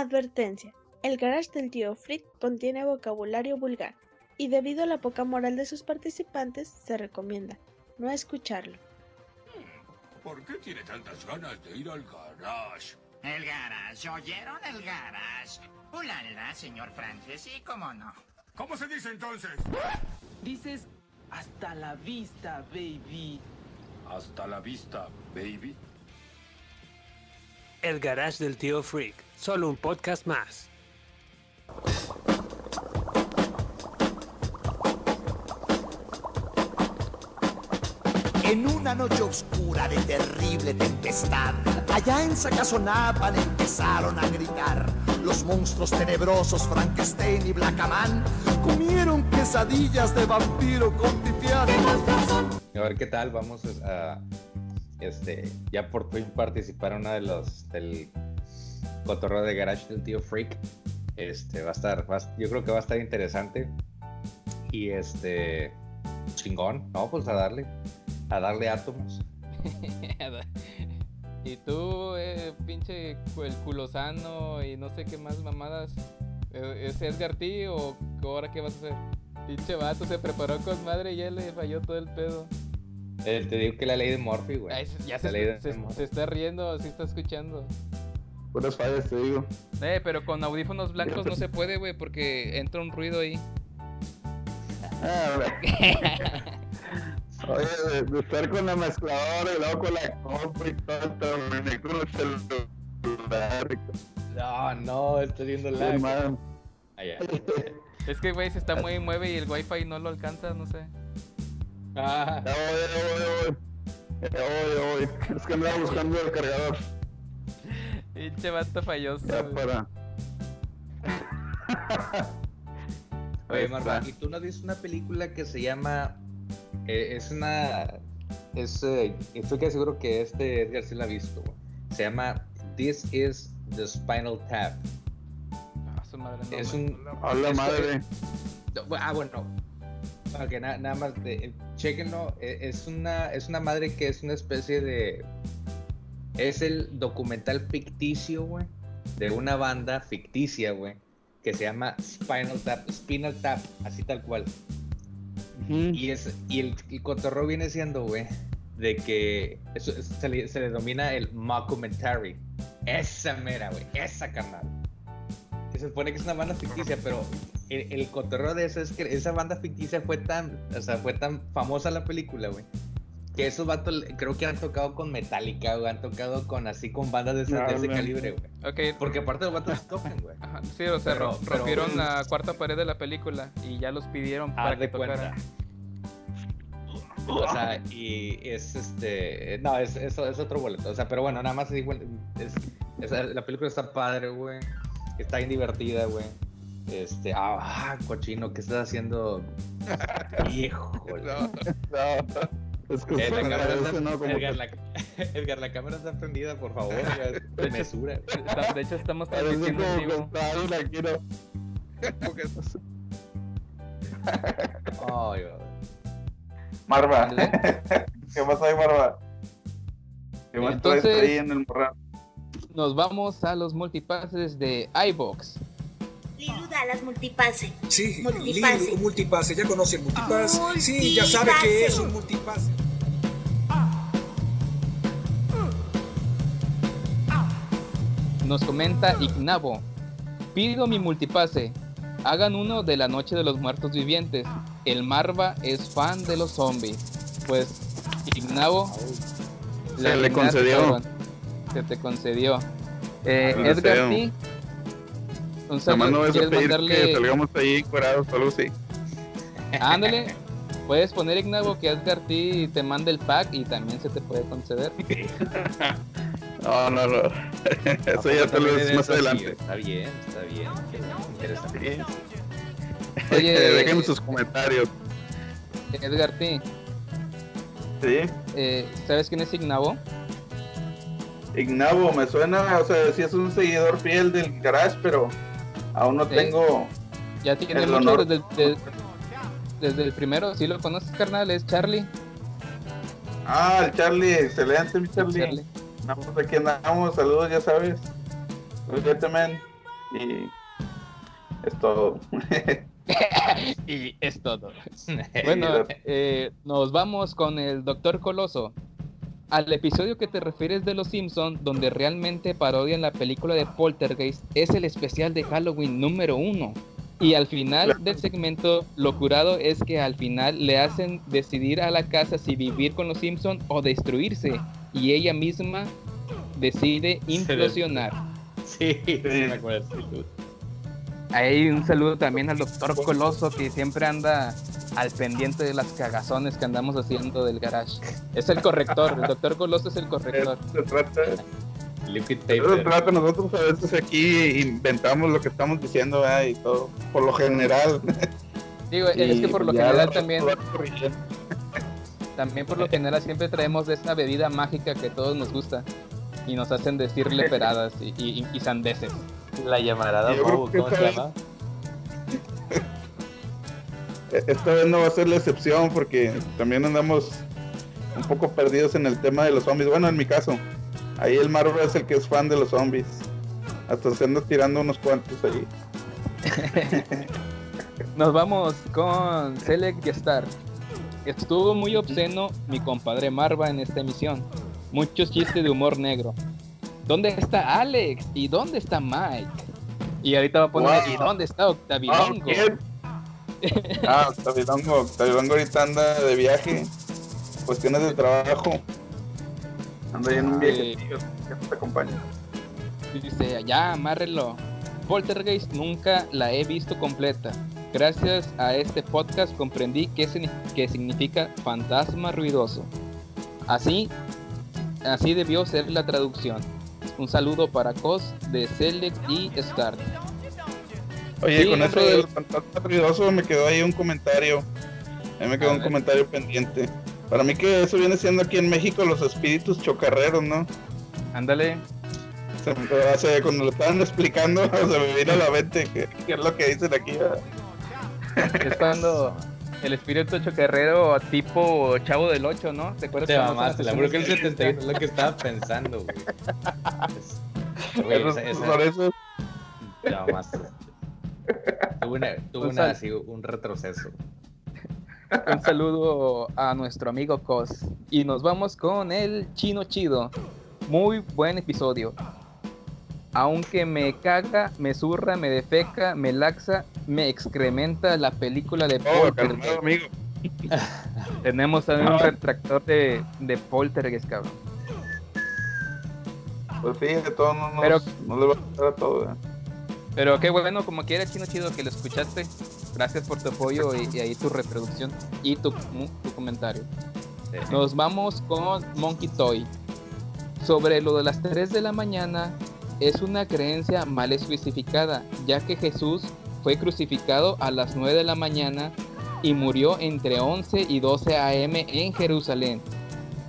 Advertencia. El garage del tío Frick contiene vocabulario vulgar y debido a la poca moral de sus participantes se recomienda no escucharlo. ¿Por qué tiene tantas ganas de ir al garage? El garage, ¿oyeron el garage? Ulala, señor Francis, y cómo no. ¿Cómo se dice entonces? Dices hasta la vista, baby. Hasta la vista, baby. El Garage del Tío Freak, solo un podcast más. En una noche oscura de terrible tempestad, allá en Sacazonapan empezaron a gritar. Los monstruos tenebrosos Frankenstein y Blackaman comieron quesadillas de vampiro con pipián. A ver qué tal, vamos a este ya por fin participar en una de los del cotorreo de garage del tío Freak. Este va a estar, va yo creo que va a estar interesante. Y este chingón, no, pues a darle, a darle átomos. y tú, eh, pinche el culosano y no sé qué más mamadas. ¿E- ¿Es Edgar T o ahora qué vas a hacer? Pinche vato se preparó con madre y ya le falló todo el pedo. Eh, te digo que la ley de Murphy, güey. Se- ya La se, ley de se- se está riendo, sí está escuchando. Puras fallas, te digo. Eh, pero con audífonos blancos no se puede, güey, porque entra un ruido ahí. Ah. Oye, de, de estar con la mezcladora y luego con la compu y todo, terminé con el celular. No, no, estoy viendo la. Ah. Es que, güey, se está muy mueve y el wifi no lo alcanza, no sé. Ah, Ya voy, ya voy, ya voy. Ya voy, ya voy. Es que andaba buscando el cargador. Pinche vato falloso. Ya güey. para. Oye, Marva. ¿y tú no has visto una película que se llama. eh, es una. Es, eh, estoy casi seguro que este Edgar sí la ha visto. Se llama This is the Spinal Tap. Ah, su madre, no, es un. Hola, es- madre. Ah, bueno. Ok, na- nada más, de, chequenlo. eh, Es una, es una madre que es una especie de. Es el documental ficticio, güey. De una banda ficticia, güey. Que se llama Spinal Tap. Spinal Tap, así tal cual. Y, es, y el, el cotorreo viene siendo, güey, de que eso, es- se, le, se le denomina el mockumentary. Esa mera, güey, esa carnal. Que se supone que es una banda ficticia, pero el, el cotorreo de eso es que esa banda ficticia fue tan, o sea, fue tan famosa la película, güey. Que esos vatos creo que han tocado con Metallica, güey, han tocado con así con bandas de ese, de ese Hablan. calibre, güey. Porque aparte los vatos tocan, güey. Ajá, sí, o sea, Pero- ro- pero- rompieron la cuarta pared de la película y ya los pidieron para Haz que de cuenta. O sea, y es este. No, es, es, es otro boleto. O sea, pero bueno, nada más. Es, es- la película está padre, güey. Está bien divertida, güey. Este. Ah, cochino, ¿qué estás haciendo? Híjole. No, es que Eh, se la cámara está- ¿no? Como Edgar, la, Edgar, la cámara está prendida, por favor. hecho- Mesura. Está- De hecho, estamos transmitiendo en vivo. la quiero. Güey. Marva. ¿Qué pasa ahí, Marva? ¿Qué más traes Entonces- ahí en el morral? Nos vamos a los multipases de iBox. Liluda las multipase. Sí, Multipase. Lilu, multipase, ya conoce el multipase. Ah, sí, ya sabe que multipase. es un multipase. Nos comenta Ignavo. Pido mi multipase. Hagan uno de la Noche de los Muertos Vivientes. El Marva es fan de los zombies. Pues, Ignavo. Se le concedió. Se te concedió. Eh, Edgar. T. Un saludo. a ¿Quieres pedir que mandarle? salgamos ahí encuerados o algo así. Ándale. Puedes poner Ignavo que Edgar T te mande el pack y también se te puede conceder. No, no, no. Eso ya tal vez más adelante. Está bien, está bien. Interesante. Oye, Dejen sus comentarios. Edgar T. Sí. eh, ¿Sabes quién es Ignavo? Ignavo, me suena, o sea, sí es un seguidor fiel del garage, pero aún no Sí. tengo. Ya tiene El mucho honor. desde, el- de- desde el primero. Si lo conoces, carnal, es Charlie. Ah, el Charlie, excelente, mi Charlie. Charlie. Pues aquí andamos, saludos, ya sabes. Man. Y es todo. y es todo. Bueno, eh, nos vamos con el Doctor Coloso. Al episodio que te refieres de Los Simpson, donde realmente parodian la película de Poltergeist, es el especial de Halloween número uno. Y al final del segmento, lo curado es que al final le hacen decidir a la casa si vivir con los Simpson o destruirse. Y ella misma decide implosionar. Sí, sí, me acuerdo. Ahí un saludo también al doctor Coloso que siempre anda al pendiente de las cagazones que andamos haciendo del garage. Es el corrector, el doctor Coloso es el corrector. Se trata, se trata, nosotros a veces aquí inventamos lo que estamos diciendo y todo, por lo general. Digo, es que por lo general también. También por lo general siempre traemos esa bebida mágica que a todos nos gusta y nos hacen decirle peradas y, y, y sandeces. La llamarada ¿cómo se esta llama? Esta vez no va a ser la excepción porque también andamos un poco perdidos en el tema de los zombies. Bueno, en mi caso, ahí el Marvel es el que es fan de los zombies. Hasta se anda tirando unos cuantos ahí. Nos vamos con Select y Star. Estuvo muy obsceno mi compadre Marva en esta emisión. Muchos chistes de humor negro. ¿Dónde está Alex? ¿Y dónde está Mike? Y ahorita va a poner, Wow. ¿y dónde está Octavio Ah. Ah, Octavilongo. Octavilongo ahorita anda de viaje. Cuestiones de trabajo. Anda en un viaje. Que nos acompaña. Dice, allá, amárrelo. Poltergeist nunca la he visto completa. Gracias a este podcast comprendí qué, qué significa fantasma ruidoso. Así, así debió ser la traducción. Un saludo para Cos de Select y Start. Oye, Sí, con eso del fantasma ruidoso me quedó ahí un comentario. Ahí me quedó un ver. comentario pendiente. Para mí que eso viene siendo aquí en México los espíritus chocarreros, ¿no? Ándale. Se me- sea, cuando lo estaban explicando, se me vino a la mente que, que es lo que dicen aquí. ¿verdad? Es cuando el espíritu chocarrero tipo chavo del 8, ¿no? ¿Te acuerdas Te mamaste, la las que el escenas? 71 es lo que estaba pensando, güey. Es- güey, Eso- esa- esa- eso, te mamaste. Tuve, una, tuve Un una, así, un retroceso. Un saludo a nuestro amigo Cos. Y nos vamos con el chino chido. Muy buen episodio. Aunque me caga, me zurra, me defeca, me laxa, me excrementa la película de oh, calmado, Poltergeist. amigo. Tenemos también un retractor de, de Poltergeist, cabrón. Pues sí, de todo no, nos- Pero- no le va a gustar a todo. ¿verdad? Pero qué bueno, como quiera, chino chido, que lo escuchaste. Gracias por tu apoyo y, y ahí tu reproducción y tu, tu comentario. Sí. Nos vamos con Monkey Toy. Sobre lo de las 3 de la mañana, es una creencia mal especificada, ya que Jesús fue crucificado a las 9 de la mañana y murió entre 11 y 12 a.m. en Jerusalén.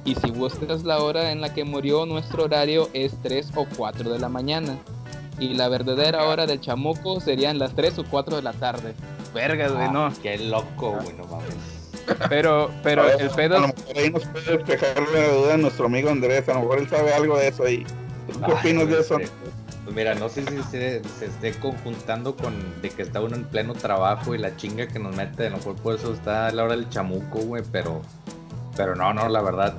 Y si buscas la hora en la que murió, nuestro horario es 3 o 4 de la mañana. Y la verdadera hora del chamuco serían las 3 o 4 de la tarde. Vergas, güey, no. Ah, Qué loco, güey, no mames. Pero, pero A el ver, pedo... A lo mejor ahí nos puede despejar la duda nuestro amigo Andrés. A lo mejor él sabe algo de eso ahí. ¿Tú ¿Qué opinas de eso? Pues mira, no sé si se, se esté conjuntando con de que está uno en pleno trabajo y la chinga que nos mete, a lo mejor por eso está a la hora del chamuco, güey, pero, pero no, no, la verdad,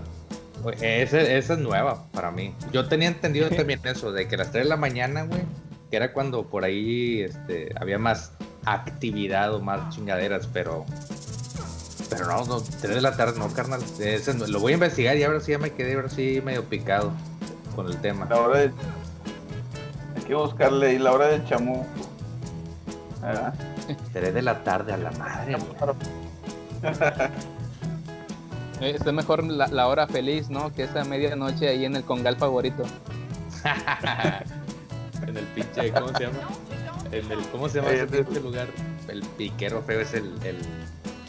esa, esa es nueva para mí. Yo tenía entendido también eso, de que a las 3 de la mañana, güey, que era cuando por ahí este, había más actividad o más chingaderas, pero... Pero no, no, 3 de la tarde no, carnal. ese lo voy a investigar y ahora sí ya me quedé ahora sí medio picado con el tema. La hora de... Hay que buscarle ahí la hora del chamuco. ¿Verdad? 3 de la tarde a la madre. Eh, Está mejor la, la hora feliz, ¿no? Que esa medianoche ahí en el congal favorito. en el pinche, ¿cómo se llama? En el, ¿Cómo se llama ese pinche lugar? El piquero feo es el, el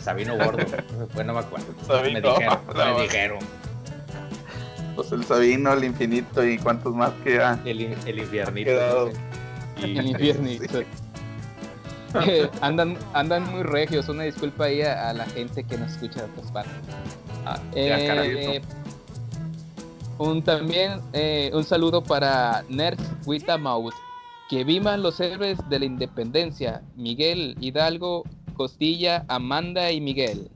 Sabino Gordo. Bueno, no me acuerdo. Sabino, me dijeron, me dijeron. Pues el Sabino, el Infinito y cuántos más queda. El, in- el infiernito. Y- El infiernito. Eh, andan, andan muy regios. Una disculpa ahí a, a la gente que nos escucha de otras partes. Ah, Eh, un también eh, un saludo para a Mouth, Que vivan los héroes de la independencia. Miguel, Hidalgo, Costilla, Amanda y Miguel.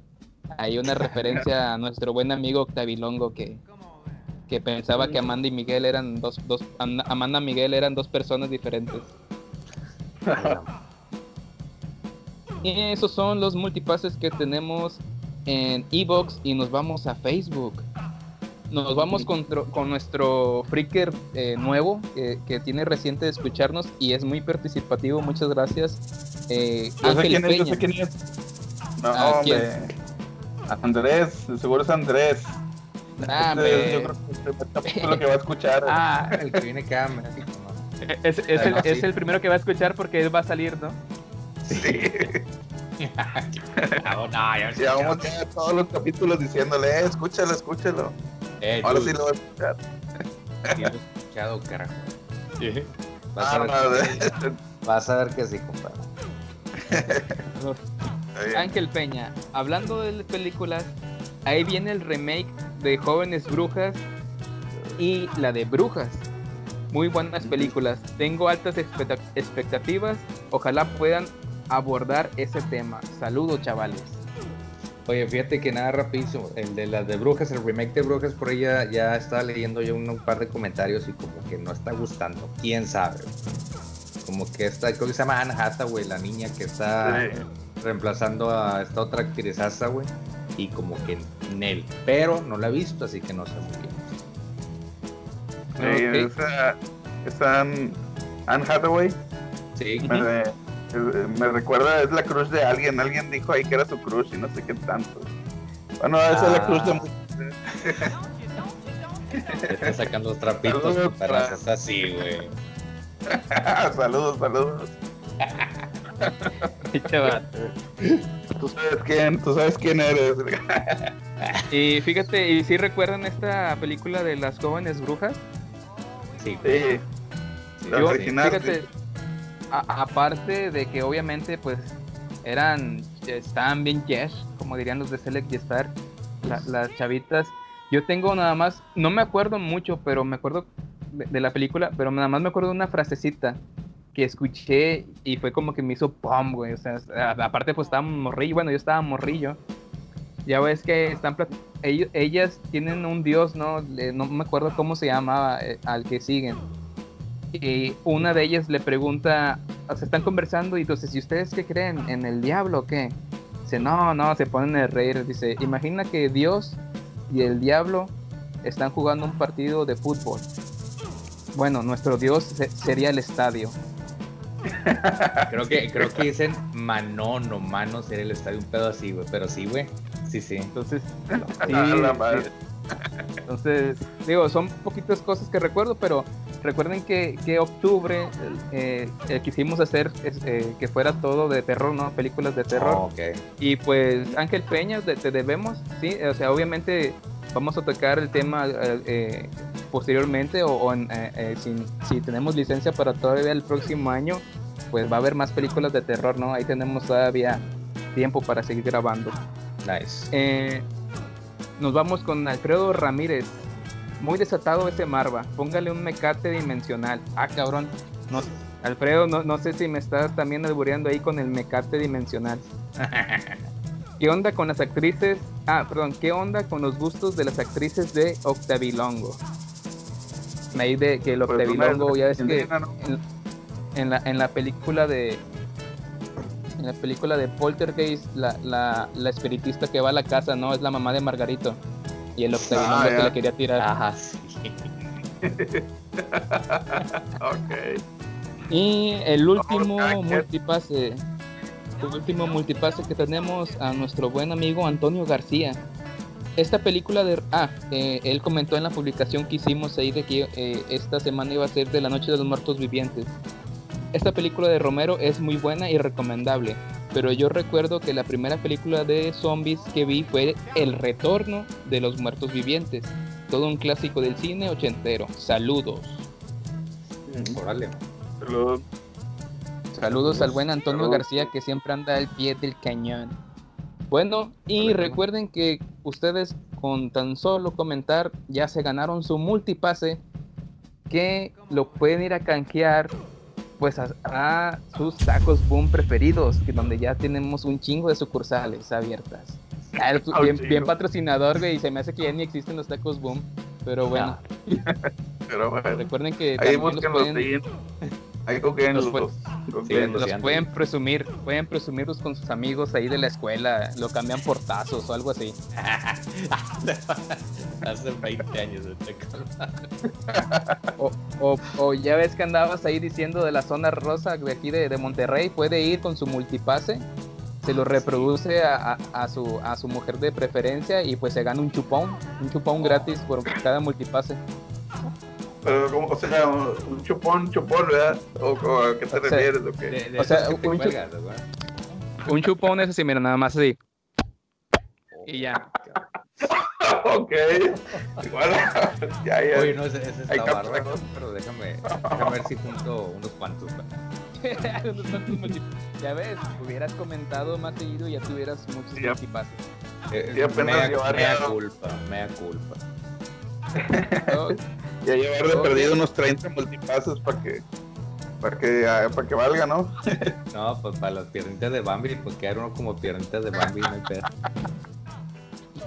Hay una referencia a nuestro buen amigo Octavilongo que, que pensaba que Amanda y Miguel eran dos, dos An- Amanda y Miguel eran dos personas diferentes. Y esos son los multipases que tenemos en Evox y nos vamos a Facebook. Nos vamos con, con nuestro freaker eh, nuevo que, que tiene reciente de escucharnos y es muy participativo. Muchas gracias. Eh, Yo sé Ángel quién es, yo Peña. sé quién es. No. Andrés, seguro es Andrés. Ah, Este yo creo que es el primer capítulo que va a escuchar. Ah, el que viene cada mes. Es, es el, sí. es el primero que va a escuchar porque él va a salir, ¿no? Sí. no, ya, Llevamos ya todos los capítulos diciéndole, eh, escúchalo, escúchalo. Eh, Ahora dude, sí lo voy a escuchar. sí lo he escuchado, carajo. Vas, Ah, a ver, no, que- vas a ver que sí, compadre. Ángel Peña, hablando de películas, ahí viene el remake de Jóvenes Brujas y la de Brujas. Muy buenas películas. Tengo altas expecta- expectativas. Ojalá puedan abordar ese tema. Saludos, chavales. Oye, fíjate que nada rapidísimo, el de las de brujas, el remake de brujas, por ahí ya, ya estaba leyendo yo un, un par de comentarios y como que no está gustando, quién sabe. Como que está, creo que se llama Anne Hathaway, la niña que está Sí. reemplazando a esta otra actriz Hathaway y como que Nel, pero no la he visto, así que no sé muy bien. Sí, Ok. esa, esa Anne, Anne Hathaway Sí, me, re- me recuerda, es la crush de alguien. Alguien dijo ahí que era su crush y no sé qué tanto. Bueno, esa es la crush de Ah. te está sacando los trapitos Saludos para así, güey. saludos, saludos. Tú sabes quién, tú sabes quién eres. Y fíjate, ¿y si recuerdan esta película de las jóvenes brujas? Sí, Sí, Yo, fíjate, a- aparte de que obviamente pues eran, estaban bien yes, como dirían los de Select y Star, la- las chavitas. Yo tengo nada más, no me acuerdo mucho, pero me acuerdo de, de la película, pero nada más me acuerdo de una frasecita que escuché y fue como que me hizo pum, güey. O sea, aparte pues estaba morrillo, bueno, yo estaba morrillo. Ya ves que están ellos, ellas tienen un dios, ¿no? No me acuerdo cómo se llamaba eh, al que siguen. Y una de ellas le pregunta, o sea, están conversando y entonces, ¿y ustedes qué creen? ¿En el diablo o qué? Dice, no, no, se ponen a reír. Dice, imagina que Dios y el diablo están jugando un partido de fútbol. Bueno, nuestro Dios se- sería el estadio. Creo que, creo que dicen Manon o Mano sería el estadio, un pedo así, güey. Pero sí, güey. Sí, sí. Entonces, sí. Entonces, digo, son poquitas cosas que recuerdo, pero recuerden que, que octubre eh, eh, quisimos hacer eh, que fuera todo de terror, ¿no? Películas de terror. Oh, ok. Y pues Ángel Peña, te, te debemos, sí, o sea, obviamente vamos a tocar el tema posteriormente o, o en, eh, eh, si, si tenemos licencia para todavía el próximo año, pues va a haber más películas de terror, ¿no? Ahí tenemos todavía tiempo para seguir grabando. Nice. Eh, nos vamos con Alfredo Ramírez. Muy desatado ese Marva. Póngale un mecate dimensional. Ah, cabrón. No, Alfredo, no, no sé si me estás también albureando ahí con el mecate dimensional. ¿Qué onda con las actrices? Ah, perdón, ¿qué onda con los gustos de las actrices de Octavilongo? Ahí de que el Pues, Octavilongo, ya es que en la, en la película de en la película de Poltergeist la, la, la espiritista que va a la casa no es la mamá de Margarito. Y el Octavilongo Ah, que le quería tirar. Ajá, sí. ok. y el último multipase el último multipase que tenemos a nuestro buen amigo Antonio García. Esta película de ah eh, él comentó en la publicación que hicimos ahí de que eh, esta semana iba a ser de la noche de los muertos vivientes esta película de Romero es muy buena y recomendable, pero yo recuerdo que la primera película de zombies que vi fue El Retorno de los Muertos Vivientes, todo un clásico del cine ochentero. Saludos. Órale. Saludos. Saludos al buen Antonio Saludos. García que siempre anda al pie del cañón. Bueno, y recuerden que ustedes con tan solo comentar ya se ganaron su multipase que lo pueden ir a canjear pues a, a sus tacos boom preferidos, que donde ya tenemos un chingo de sucursales abiertas. Ah, Ah, bien, bien patrocinador, güey, y se me hace que ya ni existen los tacos boom, pero bueno. Pero bueno, Recuerden que ahí los pueden-. Ahí googleenlos. los los pueden presumir, pueden presumirlos con sus amigos ahí de la escuela, lo cambian por tazos o algo así. Hace 20 años O, o- o ya ves que andabas ahí diciendo de la zona rosa de aquí de, de Monterrey, puede ir con su multipase, se lo reproduce a, a- a su, a su mujer de preferencia y pues se gana un chupón, un chupón gratis por cada multipase. Pero, como, o sea, un chupón, chupón, ¿verdad? ¿O, o a qué te O sea, refieres? ¿O qué? o sea, un, chu- un chupón es así, mira, nada más así. Y ya. ok. Igual, ya, ya. Oye, no, ese, ese está pero déjame, déjame ver si junto unos cuantos. Ya ves, hubieras comentado más seguido y ya tuvieras muchos multipases. Eh, mea, mea culpa, mea culpa. Oh, Ya llevar de perdido unos 30 multipases para que, para que, ah, para que valga, ¿no? No, pues para las piernitas de Bambi, pues quedar uno como piernitas de Bambi, no hay pedo.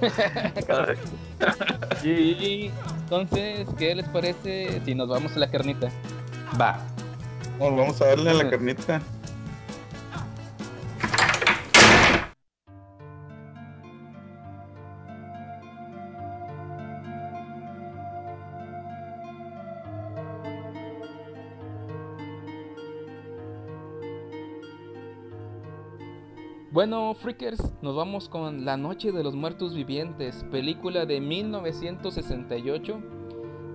Y entonces, ¿qué les parece si nos vamos a la carnita? Va. Bueno, vamos a darle a la carnita. Bueno, freakers, nos vamos con La Noche de los Muertos Vivientes, película de 1968,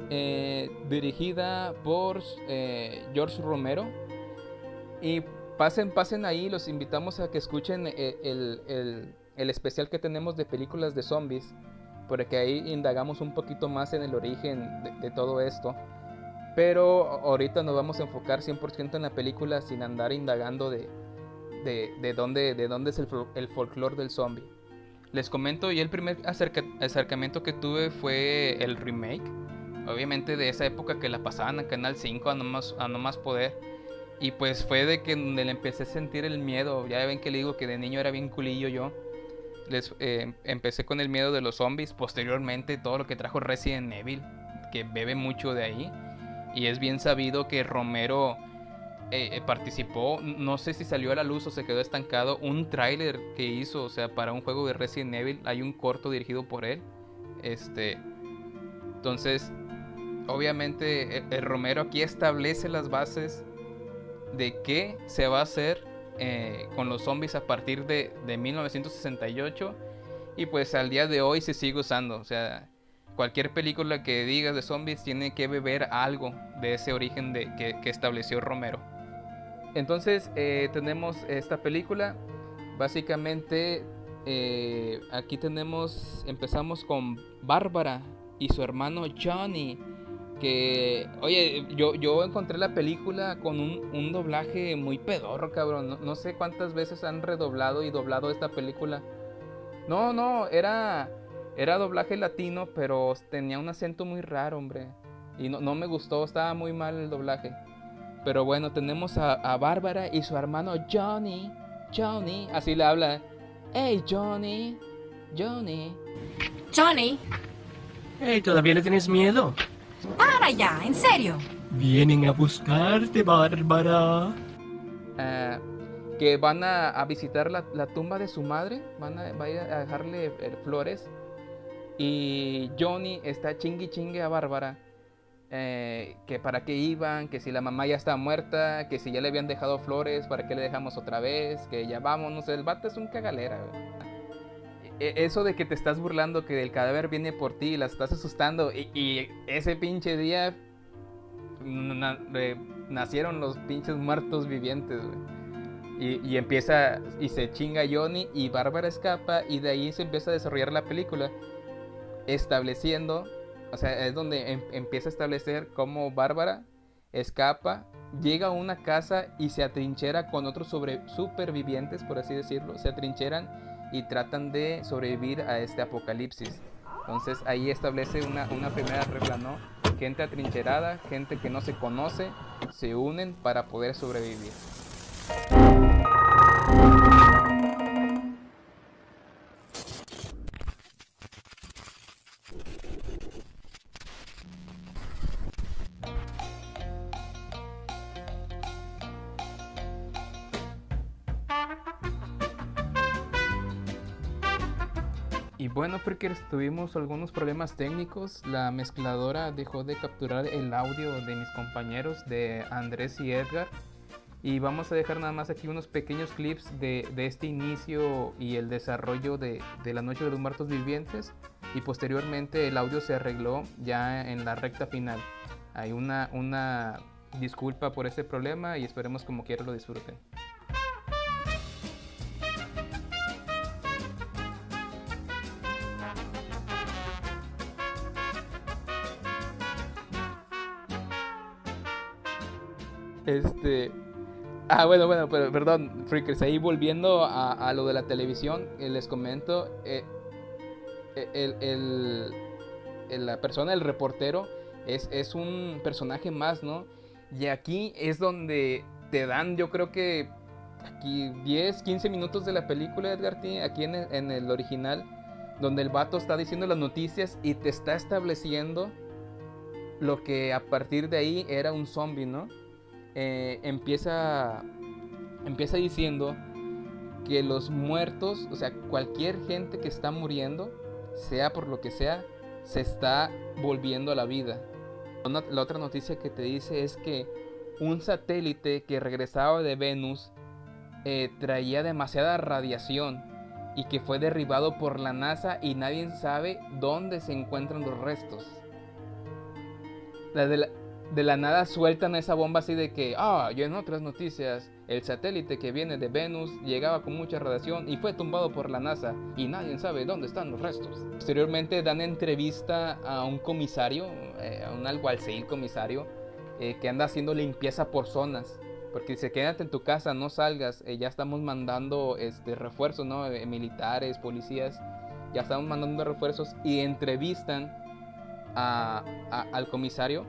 eh, dirigida por eh, George Romero. Y pasen, pasen ahí, los invitamos a que escuchen eh, el, el- especial que tenemos de películas de zombies, porque ahí indagamos un poquito más en el origen de, de todo esto. Pero ahorita nos vamos a enfocar 100% en la película sin andar indagando de, de, de dónde, de dónde es el, el folclore del zombie. Les comento, y el primer acerca- acercamiento que tuve fue el remake. Obviamente de esa época que la pasaban a Canal 5 a no más, a no más poder. Y pues fue de que le empecé a sentir el miedo. Ya ven que le digo que de niño era bien culillo yo. Les, eh, empecé con el miedo de los zombies. Posteriormente todo lo que trajo Resident Evil. Que bebe mucho de ahí. Y es bien sabido que Romero eh, eh, participó, no sé si salió a la luz o se quedó estancado, un tráiler que hizo, o sea, para un juego de Resident Evil, hay un corto dirigido por él. Este, entonces, obviamente, el, el Romero aquí establece las bases de qué se va a hacer eh, con los zombies a partir de, de 1968 y pues al día de hoy se sigue usando, o sea, cualquier película que digas de zombies tiene que beber algo de ese origen de, que, que estableció Romero. Entonces eh, tenemos esta película. Básicamente eh, aquí tenemos, empezamos con Bárbara y su hermano Johnny. Que, oye, yo, yo encontré la película con un, doblaje muy pedorro, cabrón. No, no sé cuántas veces han redoblado y doblado esta película. No, no, era, era doblaje latino, pero tenía un acento muy raro, hombre. Y no, no me gustó, estaba muy mal el doblaje. Pero bueno, tenemos a, a Bárbara y su hermano Johnny. Johnny, así le habla. Hey, Johnny. Johnny. Johnny, Hey, ¿todavía le tienes miedo? para ya, en serio. Vienen a buscarte, Bárbara. Ah, que van a, a visitar la, la tumba de su madre. Van a, va a ir a dejarle eh, flores. Y Johnny está chingui chingue a Bárbara. Eh, que para qué iban, que si la mamá ya está muerta, que si ya le habían dejado flores, para qué le dejamos otra vez, que ya vámonos. El vato es un cagalera. güey. E- Eso de que te estás burlando, que el cadáver viene por ti y la estás asustando. Y, ese pinche día na- nacieron los pinches muertos vivientes, güey. Y, y empieza, y se chinga Johnny y Bárbara escapa y de ahí se empieza a desarrollar la película, estableciendo, o sea, es donde em- empieza a establecer cómo Bárbara escapa, llega a una casa y se atrinchera con otros supervivientes, por así decirlo, se atrincheran y tratan de sobrevivir a este apocalipsis. Entonces ahí establece una, una primera regla, ¿no? gente atrincherada, gente que no se conoce, se unen para poder sobrevivir. Y bueno, Freakers, tuvimos algunos problemas técnicos. La mezcladora dejó de capturar el audio de mis compañeros, de Andrés y Edgar. Y vamos a dejar nada más aquí unos pequeños clips de, este inicio y el desarrollo de, de la Noche de los Muertos Vivientes. Y posteriormente el audio se arregló ya en la recta final. Hay una, una disculpa por ese problema y esperemos como quiera lo disfruten. Este. Ah, bueno, bueno, pero perdón, Freakers, ahí volviendo a, a lo de la televisión, eh, les comento, eh, eh, el, el- la persona, el reportero, es, es un personaje más, ¿no? Y aquí es donde te dan, yo creo que aquí 10, 15 minutos de la película, Edgar aquí en en el original, donde el vato está diciendo las noticias y te está estableciendo lo que a partir de ahí era un zombie, ¿no? Eh, empieza, empieza diciendo que los muertos, o sea, cualquier gente que está muriendo, sea por lo que sea, se está volviendo a la vida. La otra noticia que te dice es que un satélite que regresaba de Venus eh, traía demasiada radiación y que fue derribado por la NASA y nadie sabe dónde se encuentran los restos. La de, la, de la nada sueltan esa bomba así de que, ah, y en otras noticias, el satélite que viene de Venus llegaba con mucha radiación y fue tumbado por la NASA y nadie sabe dónde están los restos. Posteriormente dan entrevista a un comisario, eh, a un alguacil comisario, eh, que anda haciendo limpieza por zonas. Porque dice, quédate en tu casa, no salgas, eh, ya estamos mandando este, refuerzos, ¿no? Eh, militares, policías, ya estamos mandando refuerzos y entrevistan a- a- al comisario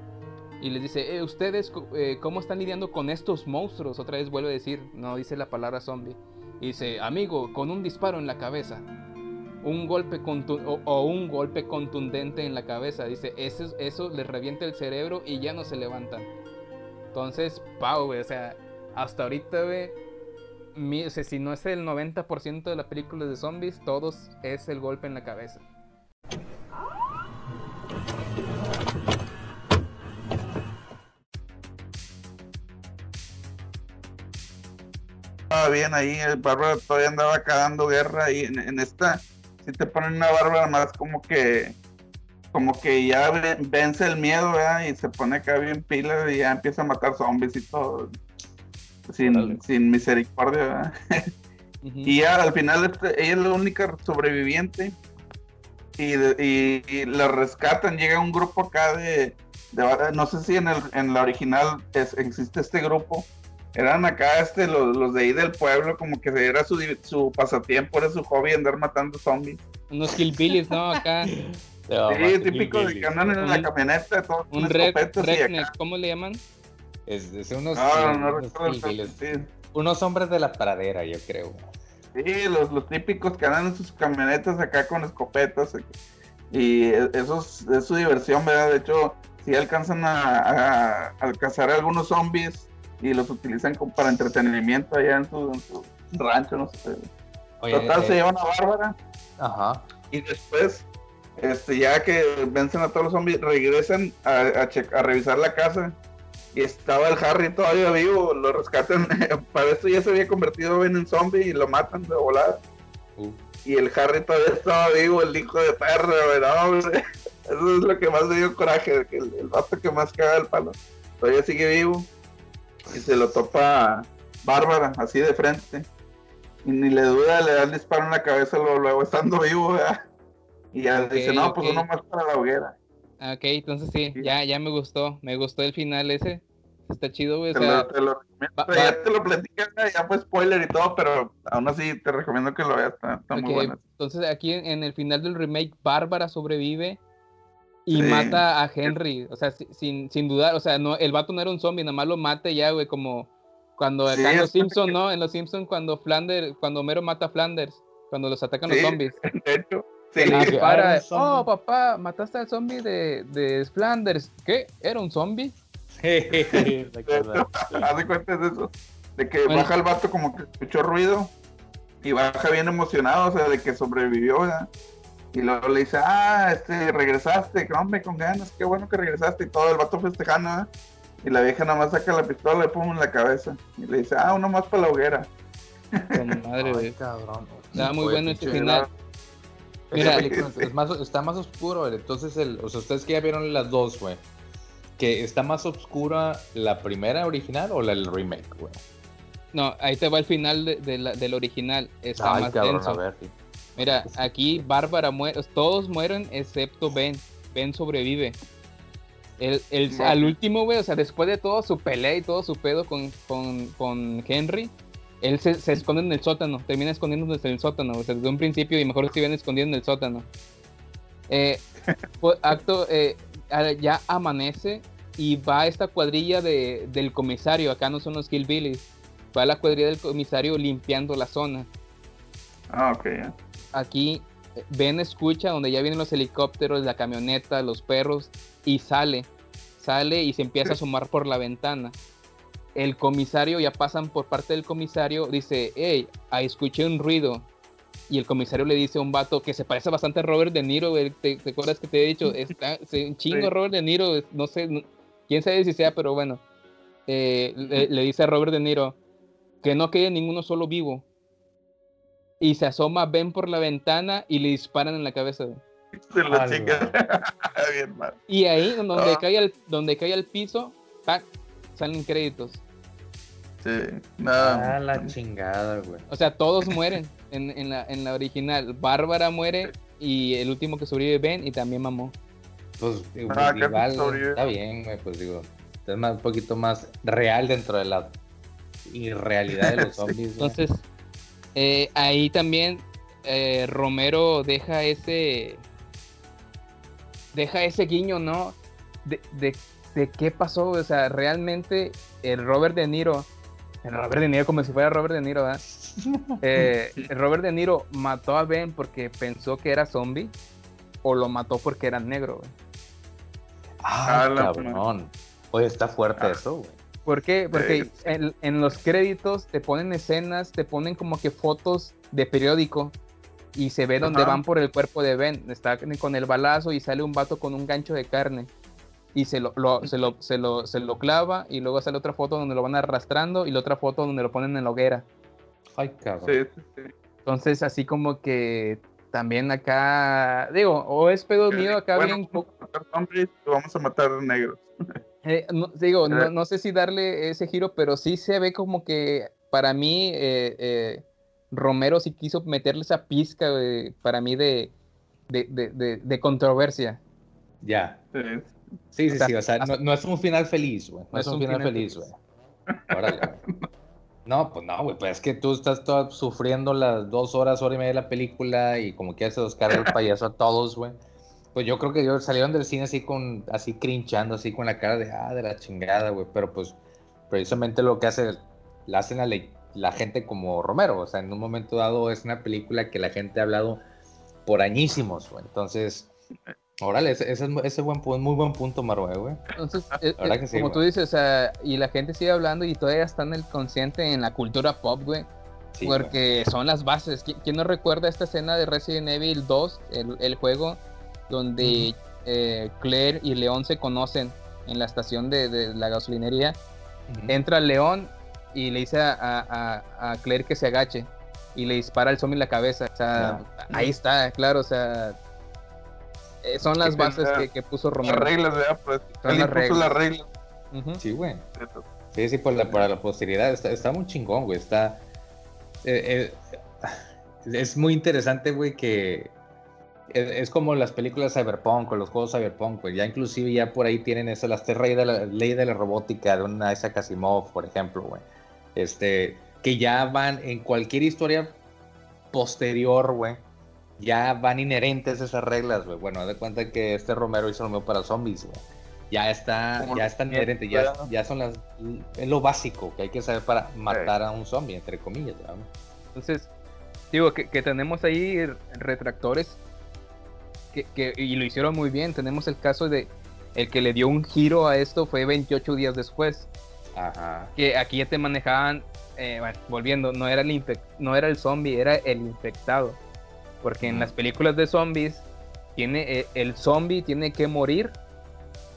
y les dice, "Eh, ¿ustedes eh, cómo están lidiando con estos monstruos? Otra vez vuelve a decir, no dice la palabra zombie. Dice, amigo, con un disparo en la cabeza. Un golpe o, o un golpe contundente en la cabeza. Dice, eso, eso les revienta el cerebro y ya no se levantan. Entonces, pau, o sea, hasta ahorita, güey, si no es el 90% de las películas de zombies, todos es el golpe en la cabeza. Bien ahí, el Bárbara todavía andaba acá dando guerra y en, en esta si te ponen una Bárbara más como que como que ya ve- vence el miedo, ¿verdad? Y se pone acá bien pila y ya empieza a matar zombies y todo. Sin, sin misericordia, ¿verdad? Y ya al final este, ella es la única sobreviviente y, y- y la rescatan. Llega un grupo acá de, de- no sé si en, el, en la original es- existe este grupo. Eran acá este, los, los de ahí del pueblo, como que era su, su pasatiempo, era su hobby andar matando zombies. Unos hillbillies, ¿no? Acá. Sí, típico de que andan en la camioneta, todos con Un red, redneck, ¿cómo le llaman? Es, es unos, No, no unos recuerdo el hillbillies. sí. unos hombres de la pradera, yo creo. Sí, los, los típicos que andan en sus camionetas acá con escopetas. eh, Y e- eso es, es su diversión, ¿verdad? De hecho, si alcanzan a, a- a cazar algunos zombies y los utilizan como para entretenimiento allá en su, en su rancho, no sé. Oye, Total, eh, se llevan a Bárbara Ajá. y después, este, ya que vencen a todos los zombies, regresan a, a, che- a revisar la casa y estaba el Harry todavía vivo, lo rescatan, para esto ya se había convertido en un zombie y lo matan de volada. Uh. Y el Harry todavía estaba vivo, el hijo de perro. Eso es lo que más me dio coraje, que el, el vato que más caga el palo. Todavía sigue vivo. Y se lo topa Bárbara, así de frente. Y ni le duda, le da el disparo en la cabeza luego, luego estando vivo, ¿verdad? Y ya Ok, dice, no, pues ok. uno más para la hoguera. Ah, Ok, entonces sí, ya, ya me gustó. Me gustó el final ese. Está chido, güey. o Te sea, lo, te lo recomiendo. ya te lo platicé, ya fue spoiler y todo, pero aún así te recomiendo que lo veas, está, está ok, muy bueno. Entonces aquí en, en el final del remake, Bárbara sobrevive Y Sí. mata a Henry, o sea, si- sin, sin dudar, o sea, no, el vato no era un zombie, nada más lo mata ya, güey, como cuando Sí, acá en los Simpsons, ¿no? En los Simpsons cuando Flanders, cuando Homero mata a Flanders, cuando los atacan Sí, los zombies. De hecho, sí. le Ah, que dispara, oh papá, mataste al zombie de, de Flanders. ¿Qué? ¿Era un zombie? De hecho, haz de cuenta de eso. De que Bueno. baja el vato como que escuchó ruido y baja bien emocionado, o sea, de que sobrevivió, ¿verdad? Y luego le dice, ah, este, regresaste, hombre, con ganas, qué bueno que regresaste. Y todo el vato festejando. Y la vieja nada más saca la pistola y pum en la cabeza. Y le dice, ah, uno más para la hoguera. Con madre, Ay, güey. cabrón. Estaba muy bueno este final. Mira, es más, está más oscuro, güey. Entonces, el, o sea, ustedes que ya vieron las dos, güey. Que está más oscura la primera original o la del remake, güey. No, ahí te va el final de, de la- del original. Está Ay, más cabrón, denso. a ver. sí. Mira, aquí Bárbara muere, todos mueren excepto Ben. Ben sobrevive. El, el-. Al último, güey, o sea, después de todo su pelea y todo su pedo con, con, con Henry, él se, se esconde en el sótano, termina escondiéndose en el sótano, o sea, desde un principio y mejor se iban escondiendo en el sótano. Eh, pues, acto, eh, a- ya amanece y va esta cuadrilla de, del comisario, acá no son los Hillbillies, va la cuadrilla del comisario limpiando la zona Ah, ok. Aquí eh, Ben escucha donde ya vienen los helicópteros, la camioneta, los perros y sale, sale y se empieza a asomar por la ventana. El comisario, ya pasan por parte del comisario, dice, hey, ahí escuché un ruido. Y el comisario le dice a un vato que se parece bastante a Robert De Niro, ¿te, te acuerdas que te he dicho? Está, un chingo Sí. Robert De Niro, no sé, quién sabe si sea, pero bueno. Eh, le, le dice a Robert De Niro que no quede ninguno solo vivo. Y se asoma Ben por la ventana y le disparan en la cabeza. Se chinga. bien mal. Y ahí, donde, Ah. cae al, donde cae al piso, ¡tac! salen créditos. Sí, nada. Ah, la chingada, güey. O sea, todos mueren en, en la, en la original. Bárbara muere y el último que sobrevive Ben y también mamó. Pues Ah, igual está bien, güey, pues digo, es más, un poquito más real dentro de la irrealidad de los zombies. güey. Entonces, eh, ahí también eh, Romero deja ese. Deja ese guiño, ¿no? De, de, de qué pasó, o sea, realmente el Robert De Niro. El Robert De Niro, como si fuera Robert De Niro, ¿verdad? Eh, el Robert De Niro mató a Ben porque pensó que era zombie o lo mató porque era negro, güey. Ah, Ah, cabrón. Oye, está fuerte Ah. eso, güey. ¿Por qué? Porque en, en los créditos te ponen escenas, te ponen como que fotos de periódico y se ve donde van por el cuerpo de Ben. Está con el balazo y sale un vato con un gancho de carne y se lo, lo- se, lo, se, lo, se lo clava y luego sale otra foto donde lo van arrastrando y la otra foto donde lo ponen en la hoguera. Ay, cabrón. Sí, sí, sí. Entonces así como que también acá, digo, o es pedo mío acá Bueno, bien... vamos a matar zombies y vamos a matar negros. Eh, no, digo, no, Eh. no sé si darle ese giro, pero sí se ve como que para mí eh, eh, Romero sí quiso meterle esa pizca güey, para mí de, de, de- de- de controversia. Ya. Sí. Sí, sí, O sea, sí. O sea, no, no es un final feliz, güey. No, es un final, feliz, güey. Órale. No, pues no, güey. Pues es que tú estás todo sufriendo las dos horas, hora y media de la película y como que los carga el payaso a todos, güey. Pues yo creo que ellos salieron del cine así con, así crinchando, así con la cara de, ah, de la chingada, güey. Pero pues precisamente lo que hace, la hacen a la, la gente como Romero. O sea, en un momento dado es una película que la gente ha hablado por añísimos, güey. Entonces, órale, ese, ese ese buen, muy buen punto, Marwe, güey. Entonces, eh, eh, que sí, como tú dices, o sea, y la gente sigue hablando y todavía está en el consciente en la cultura pop, güey. Sí, güey. porque son las bases. ¿Qui- ¿Quién no recuerda esta escena de Resident Evil 2, el, el juego, donde eh, Claire y León se conocen en la estación de, de la gasolinería? Entra León y le dice a, a- a- a Claire que se agache y le dispara el zombie en la cabeza. O sea, ahí está, claro, o sea, eh, son las bases que, que puso Las Romero. reglas, ¿verdad? Pues Son él las reglas. las. Sí, güey. Sí, sí, por la, para la posteridad. Está, está muy chingón, güey. Está. eh, eh, es muy interesante, güey, que. Es, como las películas cyberpunk o los juegos cyberpunk, güey. Ya inclusive ya por ahí tienen eso, las tres leyes de la, ley de la robótica de una Isaac Asimov, por ejemplo, güey. Este, que ya van en cualquier historia posterior, güey. ya van inherentes esas reglas, güey. Bueno, de cuenta que este Romero hizo lo mismo para zombies, güey. Ya está, ya está inherente, ya, ya son las, es lo básico que hay que saber para matar a un zombie, entre comillas, ¿verdad? Entonces, digo que, que tenemos ahí retractores que, que- y lo hicieron muy bien. Tenemos el caso de el que le dio un giro a esto fue 28 días después. Ajá. Que aquí ya te manejaban, eh, bueno, volviendo, no era el no era el zombie, era el infectado. Porque en las películas de zombies tiene eh, el zombie tiene que morir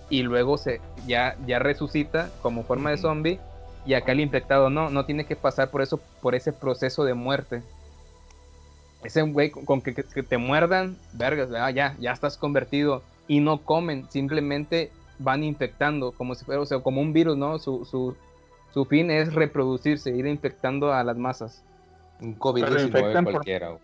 y luego se ya ya resucita como forma de zombie y acá el infectado no, no tiene que pasar por eso por ese proceso de muerte. Ese güey con, con que, te muerdan, vergas, ya ya estás convertido y no comen, simplemente van infectando como si fuera, o sea, como un virus, ¿no? Su, su, su fin es reproducirse, ir infectando a las masas. Un Pero infectan por- cualquiera. güey.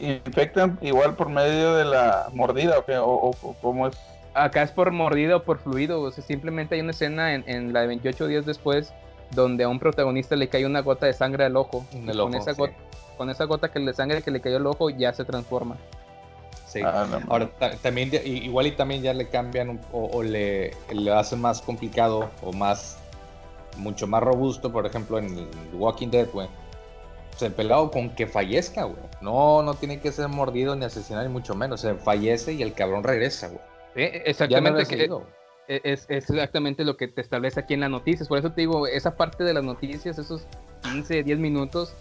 I- Infectan igual por medio de la mordida o, qué? o, o- o cómo es. Acá es por mordida o por fluido, o sea, simplemente hay una escena en, en la de 28 días después donde a un protagonista le cae una gota de sangre al ojo. En y el con, ojo, esa sí. gota, con esa gota que de sangre que le cayó al ojo ya se transforma. Sí. Ah, no, Ahora, ta- también, igual y también ya le cambian un- o, o le, le hacen más complicado o más, mucho más robusto, por ejemplo, en Walking Dead, güey. Se pelado con que fallezca, güey. No, no tiene que ser mordido ni asesinado, ni mucho menos. Se fallece y el cabrón regresa, güey. Sí, Ya no exactamente. que- es, es exactamente lo que te establece aquí en las noticias. Por eso te digo, esa parte de las noticias, esos 15, 10 minutos,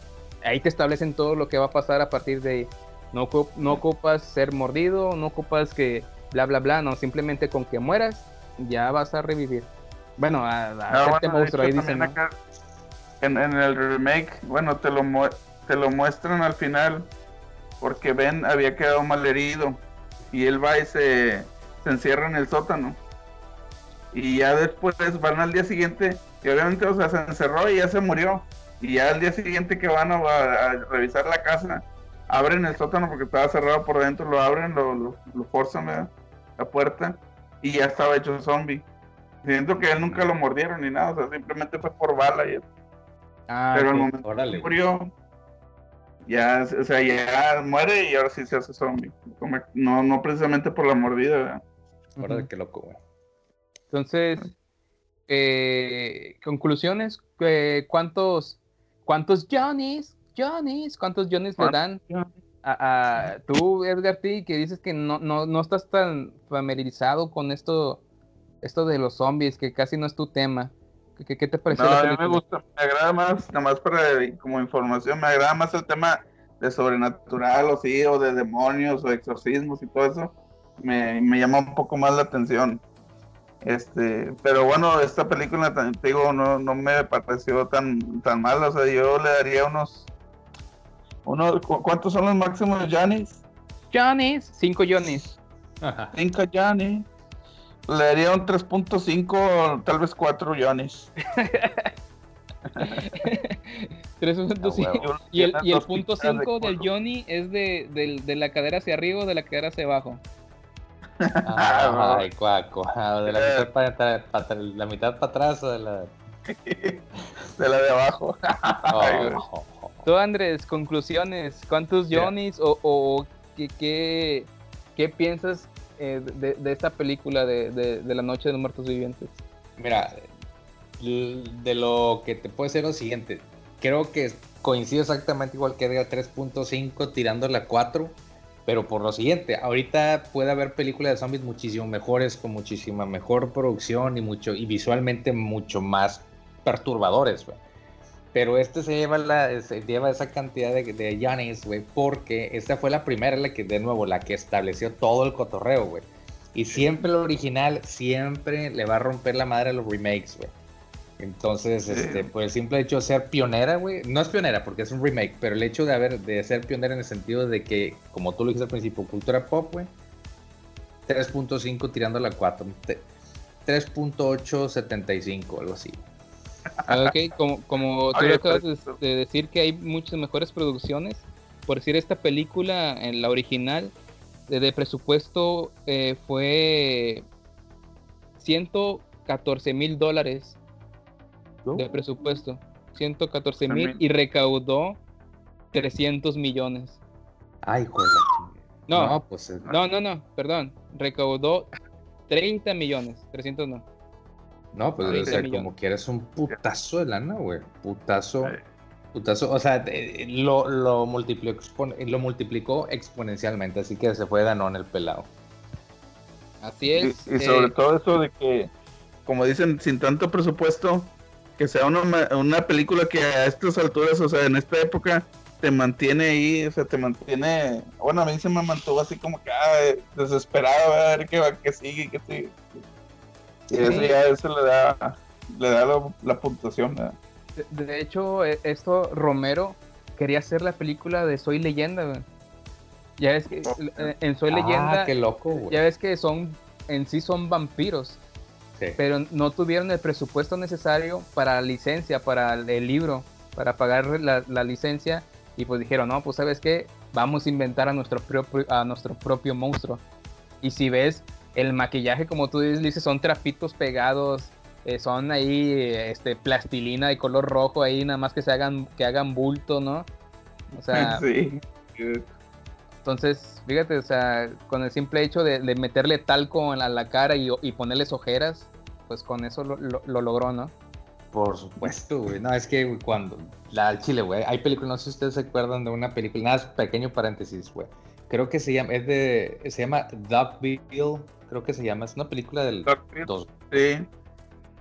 ahí te establecen todo lo que va a pasar a partir de ahí. No, no ocupas ser mordido, no ocupas que bla, bla, bla, no, simplemente con que mueras, ya vas a revivir. Bueno, a, a Ah, hacerte bueno, de monstruo, ahí hecho, dicen, también ¿no? acá en, en el remake, bueno, te lo, te lo muestran al final porque Ben había quedado mal herido y él va y se, se encierra en el sótano. Y ya después van al día siguiente y obviamente, o sea, se encerró y ya se murió. Y ya al día siguiente que van a, a revisar la casa, abren el sótano porque estaba cerrado por dentro, lo abren, lo, lo, lo forzan, ¿verdad? La puerta y ya estaba hecho zombie. Siento que él nunca lo mordieron ni nada, o sea, simplemente fue por bala y Ah, pero al momento Órale, murió, ya, o sea, ya muere y ahora sí se hace zombie. No, no precisamente por la mordida, ¿verdad? Órale, qué loco, güey. Entonces, eh, conclusiones, eh, ¿cuántos, cuántos Johnnies, Johnnies, cuántos Johnnies le dan a, a- tú, Edgar T, que dices que no, no, no estás tan familiarizado con esto, esto de los zombies, que casi no es tu tema. ¿Qué, qué- te pareció No, a mí me gusta, me agrada más, nada más para como información, me agrada más el tema de sobrenatural o sí, o de demonios o exorcismos y todo eso. Me, me llama un poco más la atención. Este, pero bueno, esta película, te digo, no, no me pareció tan, tan mala. O sea, yo le daría unos, unos ¿cu- ¿cuántos son los máximos Janis? Johnnies, cinco Johnnies. 5 Johnny. Le daría un 3.5, tal vez 4 Johnnies. 3.5. y el, y el punto pizzas de 5 del. Johnny es de, del- de la cadera hacia arriba o de la cadera hacia abajo. Ay, cuaco. Ah, De la mitad para la mitad para atrás o de la. De la de abajo. Ay, güey. Oh, Tú, Andrés, conclusiones, ¿cuántos Mira. Johnnies o, o qué, qué, qué piensas eh, de, de esta película de, de, de La Noche de los Muertos Vivientes? Mira, de lo que te puedo decir lo siguiente. Creo que coincide exactamente igual que Edgar 3.5 tirándole a 4. Pero por lo siguiente, ahorita puede haber películas de zombies muchísimo mejores, con muchísima mejor producción y mucho y visualmente mucho más perturbadores, güey. Pero este se lleva, la, se lleva esa cantidad de, de güey, porque esta fue la primera, la que, de nuevo, la que estableció todo el cotorreo, güey. Y siempre el original, siempre le va a romper la madre a los remakes, güey. Entonces, este, por el simple hecho de ser pionera, güey, no es pionera porque es un remake, pero el hecho de haber, de ser pionera en el sentido de que, como tú lo dijiste al principio, cultura pop, güey, 3.5 tirando la 4, te- 3.875, algo así. Ok, como, como tú Oye, lo acabas de, pero- de decir que hay muchas mejores producciones, por decir esta película, en la original, de, de presupuesto eh, fue 114 mil dólares de presupuesto. 114 mil y recaudó 300 millones. Ay, la chingada. No, No, pues es- no, no, no, perdón. Recaudó 30 millones, 300 no. No, pues o 30 sea, millones. como quieras un putazo de lana, güey. Putazo. Putazo. O sea, eh, lo, lo, multiplicó, lo multiplicó exponencialmente, así que se fue Danón el pelado. Así Y, es. y sobre eh, todo eso de que, como dicen, sin tanto presupuesto, que sea una, ma- una película que a estas alturas, o sea, en esta época, te mantiene ahí, o sea, te mantiene, bueno, a mí se me mantuvo así como que ah, desesperado a ver qué va, qué sigue, qué sigue. Y eso Sí. ya eso le da, le da lo- la puntuación. ¿verdad? De, de hecho, eh, esto Romero quería hacer la película de Soy Leyenda, güey. Ya ves que eh, en Soy Ah, Leyenda, qué loco, güey. ya ves que son, en sí son vampiros, Sí. pero no tuvieron el presupuesto necesario para la licencia, para el, libro, para pagar la, la licencia, y pues dijeron, no, pues sabes qué, vamos a inventar a nuestro propio, a nuestro propio monstruo. Y si ves, el maquillaje, como tú dices, son trapitos pegados, eh, son ahí este plastilina de color rojo ahí nada más que se hagan que hagan bulto no o sea sí. entonces fíjate o sea con el simple hecho de, de meterle talco a la, a la cara y, y ponerles ojeras pues con eso lo, lo- lo logró no Por supuesto, güey. No, es que güey, cuando. La Chile, güey. Hay películas, no sé si ustedes se acuerdan de una película. Nada, más pequeño paréntesis, güey. Creo que se llama. Es de. Se llama Dogville. Creo que se llama. Es una película del. Dos, Sí.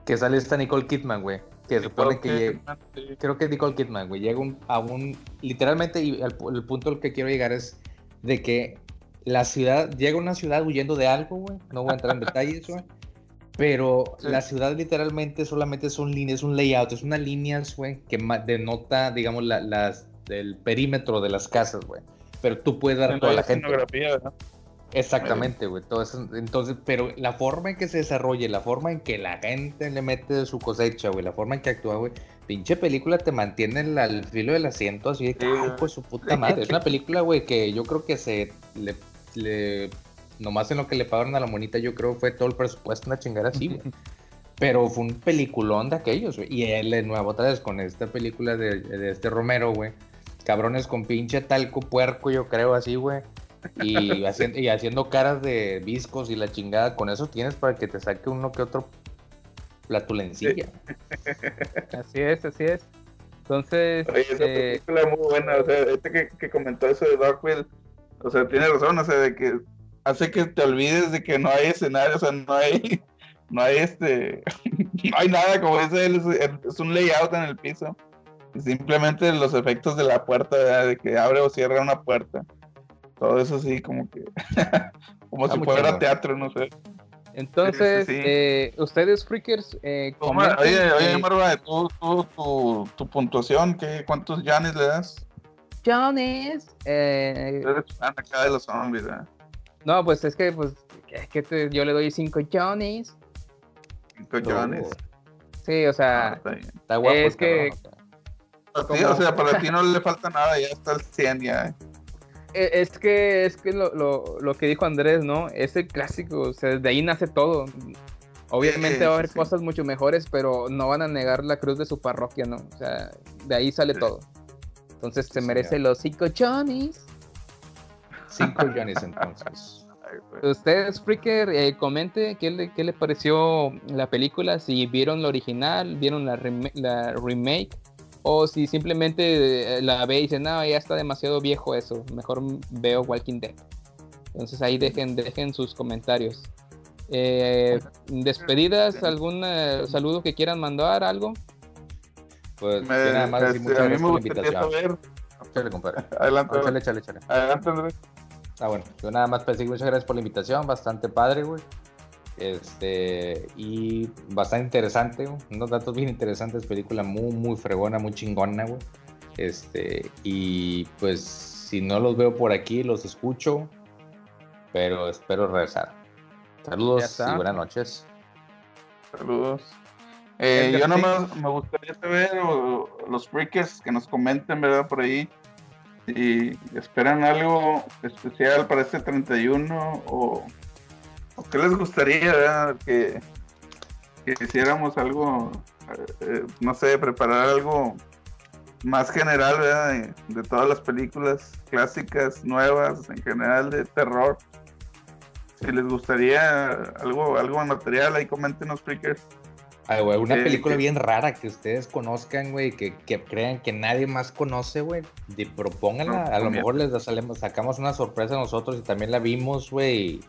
que sale esta Nicole Kidman, güey. Que supone que llega. Kidman, sí. Creo que es Nicole Kidman, güey. Llega un- a un. Literalmente, y pu- el punto al que quiero llegar es de que la ciudad. Llega a una ciudad huyendo de algo, güey. No voy a entrar en detalles, güey. Pero Sí. la ciudad literalmente solamente son líneas, es un layout, es unas líneas, güey, que denota, digamos, la- las, el perímetro de las casas, güey. Pero tú puedes dar toda la la gente. Exactamente, güey. Entonces, pero la forma en que se desarrolle, la forma en que la gente le mete de su cosecha, güey, la forma en que actúa, güey, pinche película te mantiene al- filo del asiento, así de que, pues su puta madre. Es una película, güey, que yo creo que se le, le- nomás en lo que le pagaron a la monita, yo creo fue todo el presupuesto, una chingada así, güey. Pero fue un peliculón de aquellos, güey. Y él de nuevo otra vez con esta película de, de este Romero, güey. Cabrones con pinche talco puerco, yo creo, así, güey. Y, haciendo, y haciendo caras de viscos y la chingada. Con eso tienes para que te saque uno que otro platulencilla. así es así es entonces Oye, esa eh, película es muy buena, o sea, este que, que comentó eso de Dogville, o sea, tiene razón, o sea, de que hace que te olvides de que no hay escenario, o sea, no hay, no hay este, no hay nada, como dice él, es, es un layout en el piso, y simplemente los efectos de la puerta, ¿verdad? de que abre o cierra una puerta, todo eso así como que, como Está si fuera teatro, no sé. entonces Sí, sí, sí. eh, ustedes freakers eh, comenten, Oye, oye, eh, Marva, ¿tú, tú, tu, tu puntuación, ¿qué, ¿cuántos Janis le das? Jones eh, Eres fan acá de los zombies, ¿verdad? No pues es que pues es que te- yo le doy 5 Jones Cinco Janis. sí o sea Está bien. Está guapo. es que cabrón. O sea, para ti no le falta nada, ya está el 100 ya. Eh, Es que es que lo, lo, lo que dijo Andrés, ¿no? Es el clásico, o sea, de ahí nace todo. Obviamente Sí, va a haber sí. cosas mucho mejores, pero no van a negar la cruz de su parroquia, ¿no? O sea, de ahí sale Sí. todo. Entonces se merece los cinco Johnnies. Cinco Johnny's entonces. Ustedes, Freaker, eh, comente qué le, qué le pareció la película, si vieron la original, vieron la, rem- la remake, o si simplemente eh, la ve y dicen, no, ya está demasiado viejo eso, mejor veo Walking Dead. Entonces ahí dejen, dejen sus comentarios. Eh, despedidas, algún eh, saludo que quieran mandar, algo. Pues Me- nada más este, muchas a mí me gustaría saber. Échale, compadre. Adelante, Échale, échale, échale. adelante, Andrés. Ah, bueno, yo nada más pues, muchas gracias por la invitación, bastante padre, güey. Este, y bastante interesante, güey, unos datos bien interesantes, película muy, muy fregona, muy chingona, güey. Este, y pues si no los veo por aquí, los escucho, pero espero regresar. Saludos y buenas noches. Saludos. Eh, yo nomás me gustaría saber, o, los freakers que nos comenten, ¿verdad? Por ahí. Si esperan algo especial para este 31 o, o qué les gustaría. Que, que hiciéramos algo, eh, no sé, preparar algo más general, ¿verdad? De, de todas las películas clásicas, nuevas, en general de terror. Si les gustaría algo, algo en material, ahí coméntenos, freakers. Ay, güey, una Sí, película bien rara que ustedes conozcan, güey, que, que crean que nadie más conoce, güey. de- Propónganla. A lo mejor les salemos- sacamos una sorpresa nosotros y también la vimos, güey.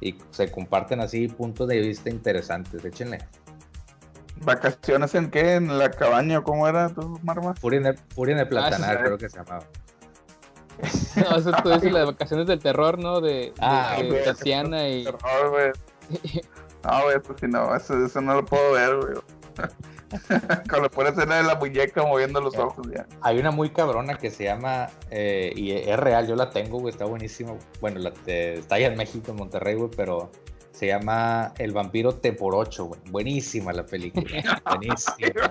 Y, y se comparten así puntos de vista interesantes. Échenle. ¿Vacaciones en qué? ¿En la cabaña o cómo era tu Marma? Furia en el, Furia en el Platanar, sí. creo que se llamaba. No, eso tú dices las vacaciones del terror, ¿no? De, de- Ah, de güey, Tatiana y. Terror, güey. No, güey, pues si no, eso, eso no lo puedo ver, güey. Con la pura escena de la muñeca moviendo los ojos, ya. Hay una muy cabrona que se llama, eh, y es real, yo la tengo, güey, está buenísima. Bueno, la, eh, está allá en México, en Monterrey, güey, pero se llama El vampiro T por 8, güey. Buenísima la película. buenísima.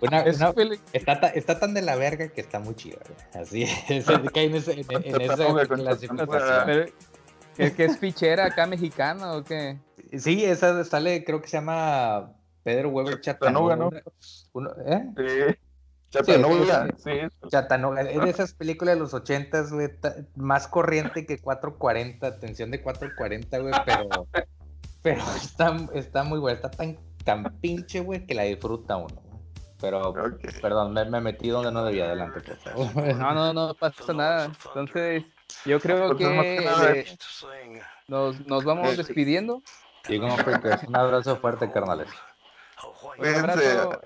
Una- una- está, ta- está tan de la verga que está muy chida, güey. Así es, cae en, ese- en- en esa clasificación. Pero, ¿que, es fichera acá mexicana o qué? Sí, esa sale, creo que se llama Pedro Weber Chattanooga. ¿no? Uno- ¿eh? Sí. Chattanooga, sí. Chattanooga, es de esas películas de los ochentas, güey, más corriente que 440, atención de 440, güey, pero, pero está, está muy buena, está tan, tan pinche, güey, que la disfruta uno. Pero, perdón, me, me metí donde no debía, adelante. No, no, no pasa nada. Entonces, yo creo Entonces, más que eh, nos, nos vamos Sí. despidiendo. Y como un abrazo fuerte, carnales. Un abrazo.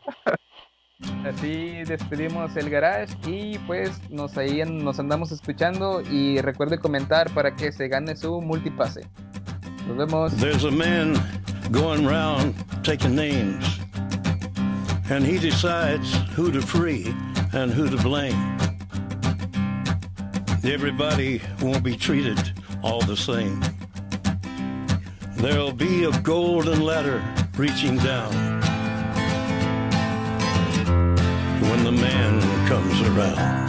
Así despedimos el garage y pues nos ahí nos andamos escuchando y recuerde comentar para que se gane su multipase. Nos vemos. There's a man going round taking names, and he decides who to free and who to blame. Everybody won't be treated all the same. There'll be a golden ladder reaching down when the man comes around.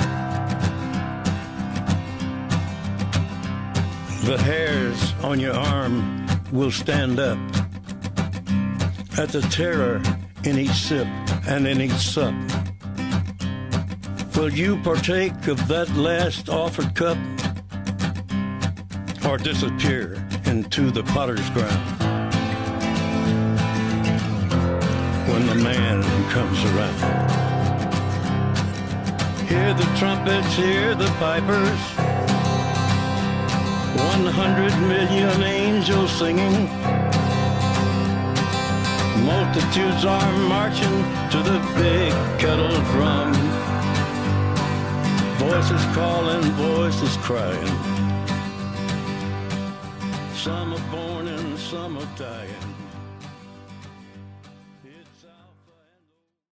The hairs on your arm will stand up at the terror in each sip and in each sup. Will you partake of that last offered cup or disappear into the potter's ground when the man comes around? Hear the trumpets, hear the pipers. One hundred million angels singing. Multitudes are marching to the big kettle drum. Voices calling, voices crying. Some are born and some are dying.